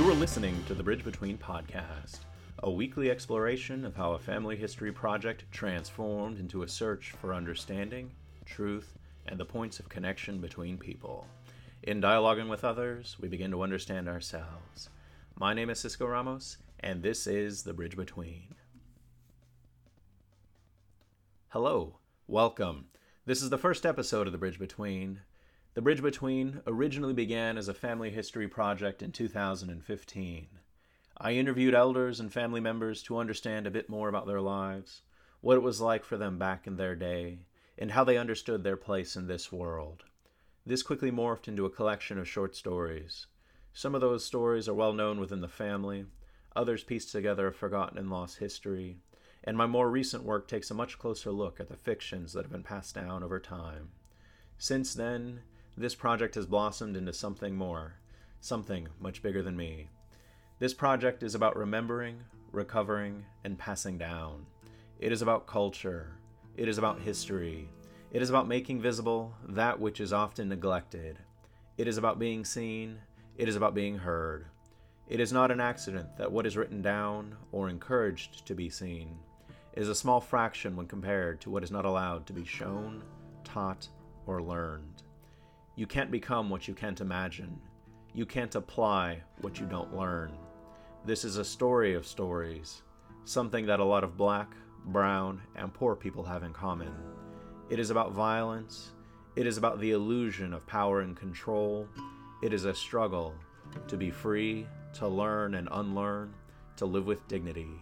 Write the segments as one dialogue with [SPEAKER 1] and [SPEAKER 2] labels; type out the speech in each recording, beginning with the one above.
[SPEAKER 1] You are listening to the Bridge Between podcast, a weekly exploration of how a family history project transformed into a search for understanding, truth, and the points of connection between people. In dialoguing with others, we begin to understand ourselves. My name is Cisco Ramos, and this is The Bridge Between. Hello, welcome. This is the first episode of The Bridge Between. The Bridge Between originally began as a family history project in 2015. I interviewed elders and family members to understand a bit more about their lives, what it was like for them back in their day, and how they understood their place in this world. This quickly morphed into a collection of short stories. Some of those stories are well known within the family, others piece together a forgotten and lost history, and my more recent work takes a much closer look at the fictions that have been passed down over time. Since then, this project has blossomed into something more, something much bigger than me. This project is about remembering, recovering, and passing down. It is about culture. It is about history. It is about making visible that which is often neglected. It is about being seen. It is about being heard. It is not an accident that what is written down or encouraged to be seen is a small fraction when compared to what is not allowed to be shown, taught, or learned. You can't become what you can't imagine. You can't apply what you don't learn. This is a story of stories, something that a lot of black, brown, and poor people have in common. It is about violence. It is about the illusion of power and control. It is a struggle to be free, to learn and unlearn, to live with dignity.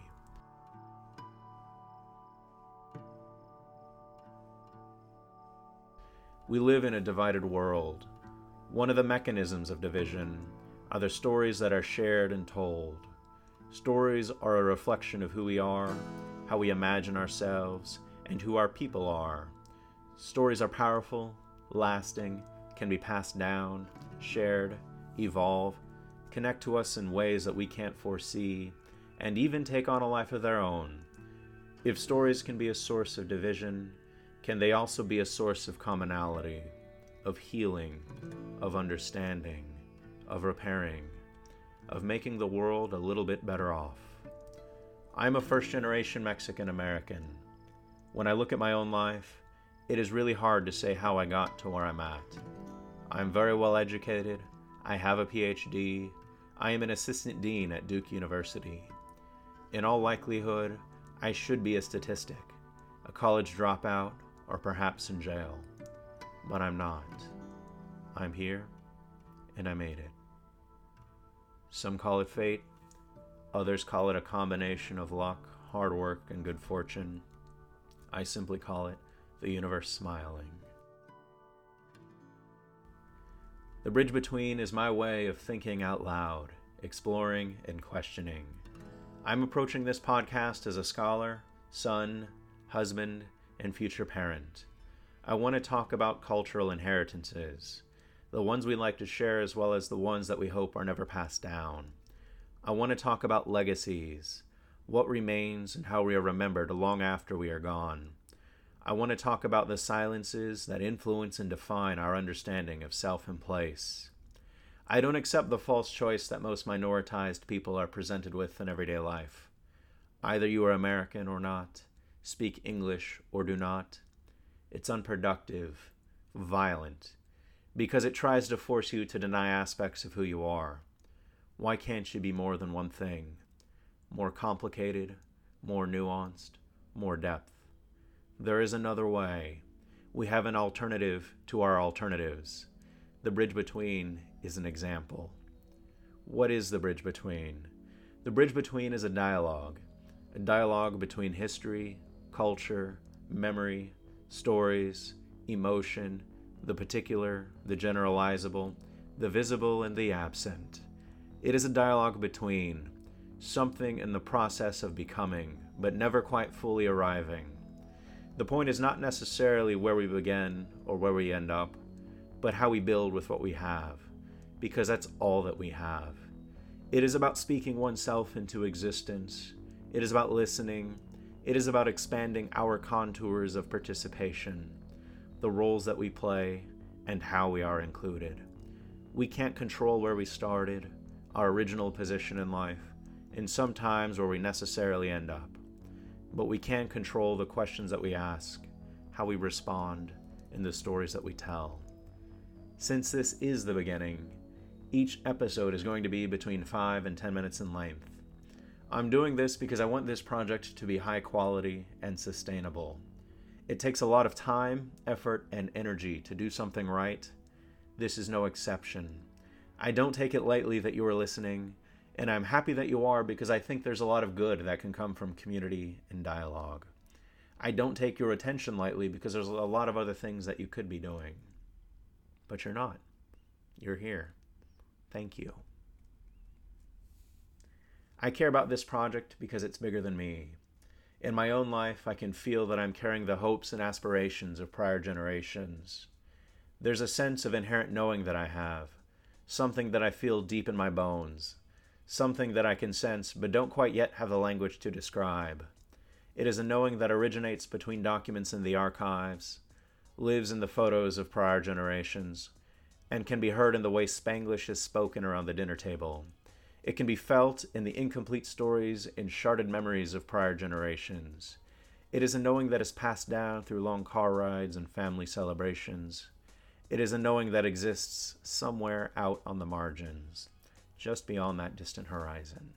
[SPEAKER 1] We live in a divided world. One of the mechanisms of division are the stories that are shared and told. Stories are a reflection of who we are, how we imagine ourselves, and who our people are. Stories are powerful, lasting, can be passed down, shared, evolve, connect to us in ways that we can't foresee, and even take on a life of their own. If stories can be a source of division, can they also be a source of commonality, of healing, of understanding, of repairing, of making the world a little bit better off? I'm a first generation Mexican American. When I look at my own life, it is really hard to say how I got to where I'm at. I'm very well educated, I have a PhD, I am an assistant dean at Duke University. In all likelihood, I should be a statistic, a college dropout, or perhaps in jail. But I'm not. I'm here, and I made it. Some call it fate, others call it a combination of luck, hard work, and good fortune. I simply call it the universe smiling. The bridge between is my way of thinking out loud, exploring, and questioning. I'm approaching this podcast as a scholar, son, husband, and future parent. I want to talk about cultural inheritances, the ones we like to share as well as the ones that we hope are never passed down. I want to talk about legacies, what remains and how we are remembered long after we are gone. I want to talk about the silences that influence and define our understanding of self and place. I don't accept the false choice that most minoritized people are presented with in everyday life. Either you are American or not speak English or do not. It's unproductive, violent, because it tries to force you to deny aspects of who you are. Why can't you be more than one thing? More complicated, more nuanced, more depth. There is another way. We have an alternative to our alternatives. The bridge between is an example. What is the bridge between? The bridge between is a dialogue, a dialogue between history, culture, memory, stories, emotion, the particular, the generalizable, the visible, and the absent. It is a dialogue between something in the process of becoming, but never quite fully arriving. The point is not necessarily where we begin or where we end up, but how we build with what we have, because that's all that we have. It is about speaking oneself into existence. It is about listening, it is about expanding our contours of participation, the roles that we play, and how we are included. We can't control where we started, our original position in life, and sometimes where we necessarily end up. But we can control the questions that we ask, how we respond, and the stories that we tell. Since this is the beginning, each episode is going to be between 5 and 10 minutes in length. I'm doing this because I want this project to be high quality and sustainable. It takes a lot of time, effort, and energy to do something right. This is no exception. I don't take it lightly that you are listening, and I'm happy that you are because I think there's a lot of good that can come from community and dialogue. I don't take your attention lightly because there's a lot of other things that you could be doing. But you're not. You're here. Thank you. I care about this project because it's bigger than me. In my own life, I can feel that I'm carrying the hopes and aspirations of prior generations. There's a sense of inherent knowing that I have, something that I feel deep in my bones, something that I can sense but don't quite yet have the language to describe. It is a knowing that originates between documents in the archives, lives in the photos of prior generations, and can be heard in the way Spanglish is spoken around the dinner table. It can be felt in the incomplete stories and sharded memories of prior generations. It is a knowing that is passed down through long car rides and family celebrations. It is a knowing that exists somewhere out on the margins, just beyond that distant horizon.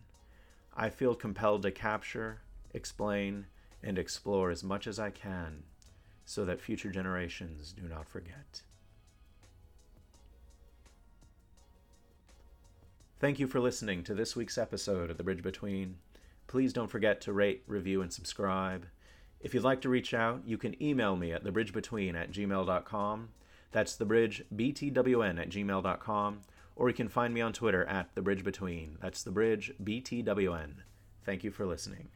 [SPEAKER 1] I feel compelled to capture, explain, and explore as much as I can so that future generations do not forget. Thank you for listening to this week's episode of The Bridge Between. Please don't forget to rate, review, and subscribe. If you'd like to reach out, you can email me at thebridgebetween at gmail.com. That's thebridgebtwn at gmail.com. Or you can find me on Twitter at thebridgebetween. That's thebridgebtwn. Thank you for listening.